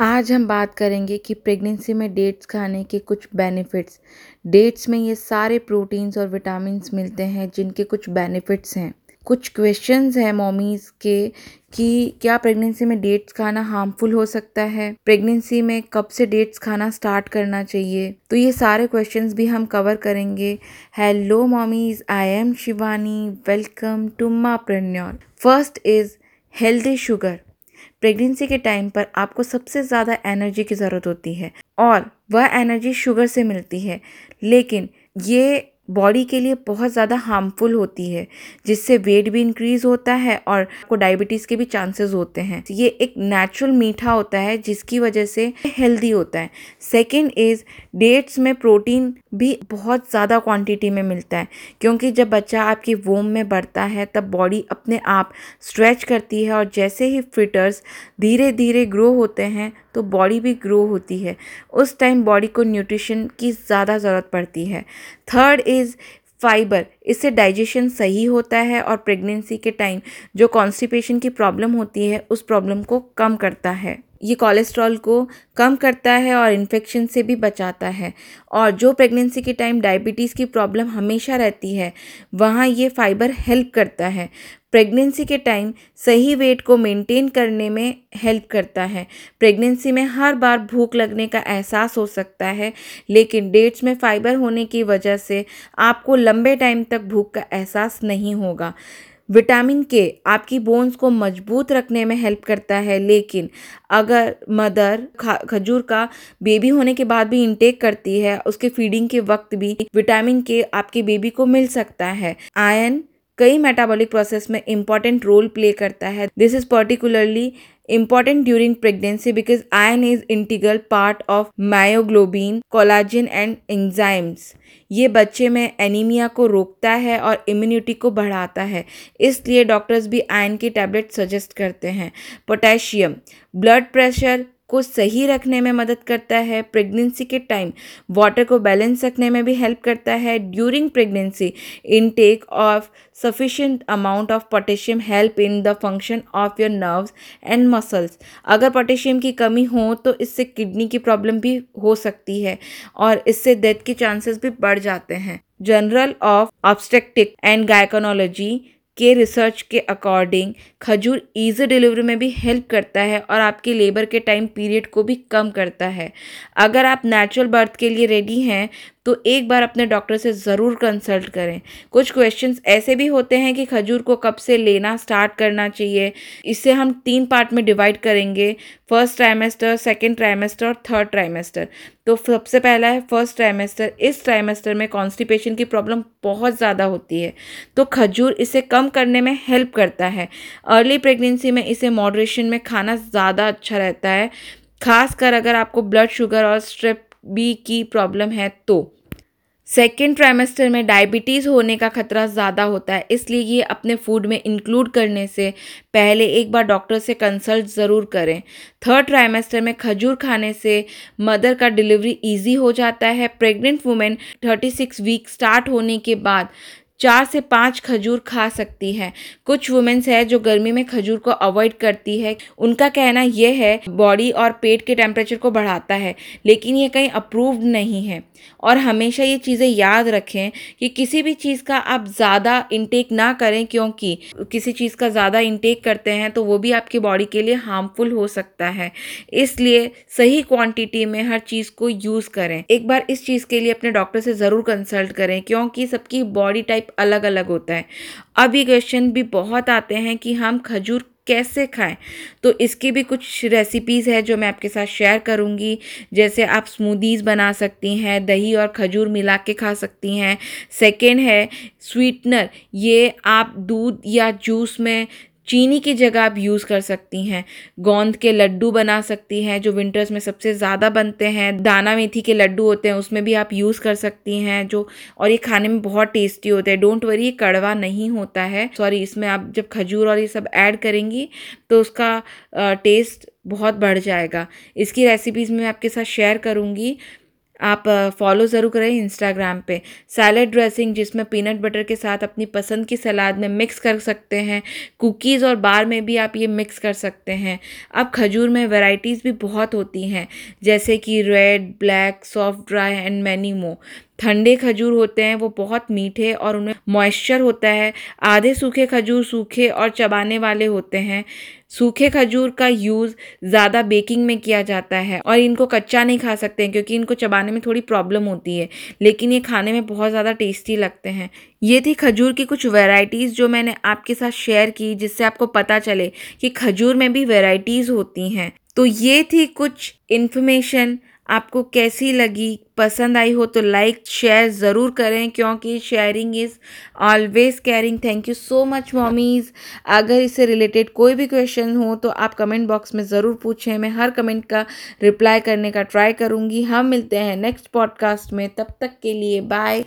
आज हम बात करेंगे कि प्रेगनेंसी में डेट्स खाने के कुछ बेनिफिट्स डेट्स में ये सारे प्रोटीन्स और विटामिन्स मिलते हैं, जिनके कुछ बेनिफिट्स हैं। कुछ क्वेश्चंस हैं मॉमीज़ के कि क्या प्रेगनेंसी में डेट्स खाना हार्मफुल हो सकता है? प्रेगनेंसी में कब से डेट्स खाना स्टार्ट करना चाहिए? तो ये सारे क्वेश्चंस भी हम कवर करेंगे। Hello mommies I am Shivani welcome to mompreneur first is healthy sugar pregnancy के टाइम पर आपको सबसे ज़्यादा एनर्जी की ज़रूरत होती है और वह एनर्जी शुगर से मिलती है, लेकिन ये बॉडी के लिए बहुत ज़्यादा हार्मफुल होती है, जिससे वेट भी इंक्रीज़ होता है और आपको डायबिटीज़ के भी चांसेस होते हैं। ये एक नेचुरल मीठा होता है जिसकी वजह से हेल्दी होता है। सेकेंड इज़ डेट्स में प्रोटीन भी बहुत ज़्यादा क्वांटिटी में मिलता है। क्योंकि जब बच्चा आपकी वोम में बढ़ता है, तब बॉडी अपने आप स्ट्रेच करती है और जैसे ही फिटर्स धीरे धीरे ग्रो होते हैं तो बॉडी भी ग्रो होती है। उस टाइम बॉडी को न्यूट्रिशन की ज़्यादा ज़रूरत पड़ती है। थर्ड इज़ फाइबर इससे डाइजेशन सही होता है और प्रेगनेंसी के टाइम जो कॉन्स्टिपेशन की प्रॉब्लम होती है, उस प्रॉब्लम को कम करता है। ये कोलेस्ट्रॉल को कम करता है और इन्फेक्शन से भी बचाता है। और जो प्रेगनेंसी के टाइम डायबिटीज़ की प्रॉब्लम हमेशा रहती है, वहाँ ये फाइबर हेल्प करता है। प्रेगनेंसी के टाइम सही वेट को मेंटेन करने में हेल्प करता है। प्रेगनेंसी में हर बार भूख लगने का एहसास हो सकता है, लेकिन डेट्स में फाइबर होने की वजह से आपको लंबे टाइम तक भूख का एहसास नहीं होगा। विटामिन के आपकी बोन्स को मज़बूत रखने में हेल्प करता है, लेकिन अगर मदर खजूर का बेबी होने के बाद भी इंटेक करती है, उसके फीडिंग के वक्त भी विटामिन के आपके बेबी को मिल सकता है। आयन कई मेटाबॉलिक प्रोसेस में इंपॉर्टेंट रोल प्ले करता है। This is particularly important during pregnancy because iron is integral part of myoglobin, collagen and enzymes. ये बच्चे में एनीमिया को रोकता है और इम्यूनिटी को बढ़ाता है इसलिए डॉक्टर्स भी आयन की टैबलेट सजेस्ट करते हैं पोटेशियम ब्लड प्रेशर को सही रखने में मदद करता है प्रेगनेंसी के टाइम वाटर को बैलेंस रखने में भी हेल्प करता है during pregnancy intake of sufficient amount of potassium help in the function of your nerves and muscles अगर पोटेशियम की कमी हो तो इससे किडनी की प्रॉब्लम भी हो सकती है और इससे डेथ के चांसेस भी बढ़ जाते हैं। Journal of obstetric and gynaecology के रिसर्च के अकॉर्डिंग खजूर ईजी डिलीवरी में भी हेल्प करता है और आपके लेबर के टाइम पीरियड को भी कम करता है। अगर आप नेचुरल बर्थ के लिए रेडी हैं तो एक बार अपने डॉक्टर से ज़रूर कंसल्ट करें। कुछ क्वेश्चंस ऐसे भी होते हैं कि खजूर को कब से लेना स्टार्ट करना चाहिए। इसे हम तीन पार्ट में डिवाइड करेंगे। फ़र्स्ट ट्राइमेस्टर सेकेंड ट्राइमेस्टर और थर्ड ट्राइमेस्टर तो सबसे पहला है फ़र्स्ट ट्राइमेस्टर इस ट्राइमेस्टर में कॉन्स्टिपेशन की प्रॉब्लम बहुत ज़्यादा होती है। तो खजूर इसे कम करने में हेल्प करता है। अर्ली प्रेगनेंसी में इसे मॉडरेशन में खाना ज़्यादा अच्छा रहता है। खासकर अगर आपको ब्लड शुगर और स्ट्रिप बी की प्रॉब्लम है तो। सेकेंड ट्राइमेस्टर में डायबिटीज़ होने का खतरा ज़्यादा होता है, इसलिए ये अपने फ़ूड में इंक्लूड करने से पहले एक बार डॉक्टर से कंसल्ट ज़रूर करें। थर्ड ट्राइमेस्टर में खजूर खाने से मदर का डिलीवरी इजी हो जाता है। प्रेग्नेंट वुमेन 36 वीक स्टार्ट होने के बाद चार से पाँच खजूर खा सकती हैं। कुछ वुमेंस है जो गर्मी में खजूर को अवॉइड करती है। उनका कहना यह है बॉडी और पेट के टेम्परेचर को बढ़ाता है, लेकिन ये कहीं अप्रूव्ड नहीं है। और हमेशा ये चीज़ें याद रखें कि किसी भी चीज़ का आप ज़्यादा इंटेक ना करें, क्योंकि किसी चीज़ का ज़्यादा इंटेक करते हैं तो वो भी आपकी बॉडी के लिए हार्मफुल हो सकता है। इसलिए सही क्वांटिटी में हर चीज़ को यूज़ करें। एक बार इस चीज़ के लिए अपने डॉक्टर से ज़रूर कंसल्ट करें, क्योंकि सबकी बॉडी टाइप अलग अलग होता है। अब ये क्वेश्चन भी बहुत आते हैं कि हम खजूर कैसे खाएँ? तो इसकी भी कुछ रेसिपीज़ है जो मैं आपके साथ शेयर करूँगी। जैसे आप स्मूदीज़ बना सकती हैं, दही और खजूर मिला के खा सकती हैं। सेकेंड है स्वीटनर ये आप दूध या जूस में चीनी की जगह आप यूज़ कर सकती हैं। गोंद के लड्डू बना सकती हैं, जो विंटर्स में सबसे ज़्यादा बनते हैं। दाना मेथी के लड्डू होते हैं, उसमें भी आप यूज़ कर सकती हैं, जो और ये खाने में बहुत टेस्टी होते हैं। डोंट वरी ये कड़वा नहीं होता है। सॉरी इसमें आप जब खजूर और ये सब ऐड करेंगी तो उसका टेस्ट बहुत बढ़ जाएगा। इसकी रेसिपीज़ मैं आपके साथ शेयर करूँगी। आप फॉलो ज़रूर करें इंस्टाग्राम पे। सैलड ड्रेसिंग जिसमें पीनट बटर के साथ अपनी पसंद की सलाद में मिक्स कर सकते हैं। कुकीज़ और बार में भी आप ये मिक्स कर सकते हैं। अब खजूर में वैरायटीज़ भी बहुत होती हैं, जैसे कि red black soft dry and many more ठंडे खजूर होते हैं, वो बहुत मीठे और उनमें मॉइस्चर होता है। आधे सूखे खजूर सूखे और चबाने वाले होते हैं। सूखे खजूर का यूज़ ज़्यादा बेकिंग में किया जाता है और इनको कच्चा नहीं खा सकते हैं, क्योंकि इनको चबाने में थोड़ी प्रॉब्लम होती है, लेकिन ये खाने में बहुत ज़्यादा टेस्टी लगते हैं। ये थी खजूर की कुछ वैरायटीज़ जो मैंने आपके साथ शेयर की, जिससे आपको पता चले कि खजूर में भी वैरायटीज़ होती हैं। तो ये थी कुछ इन्फॉर्मेशन आपको कैसी लगी? पसंद आई हो तो लाइक शेयर ज़रूर करें, क्योंकि sharing is always caring thank you so much mommies अगर इससे रिलेटेड कोई भी क्वेश्चन हो तो आप कमेंट बॉक्स में ज़रूर पूछें। मैं हर कमेंट का रिप्लाई करने का ट्राई करूँगी। हम मिलते हैं नेक्स्ट पॉडकास्ट में। तब तक के लिए बाय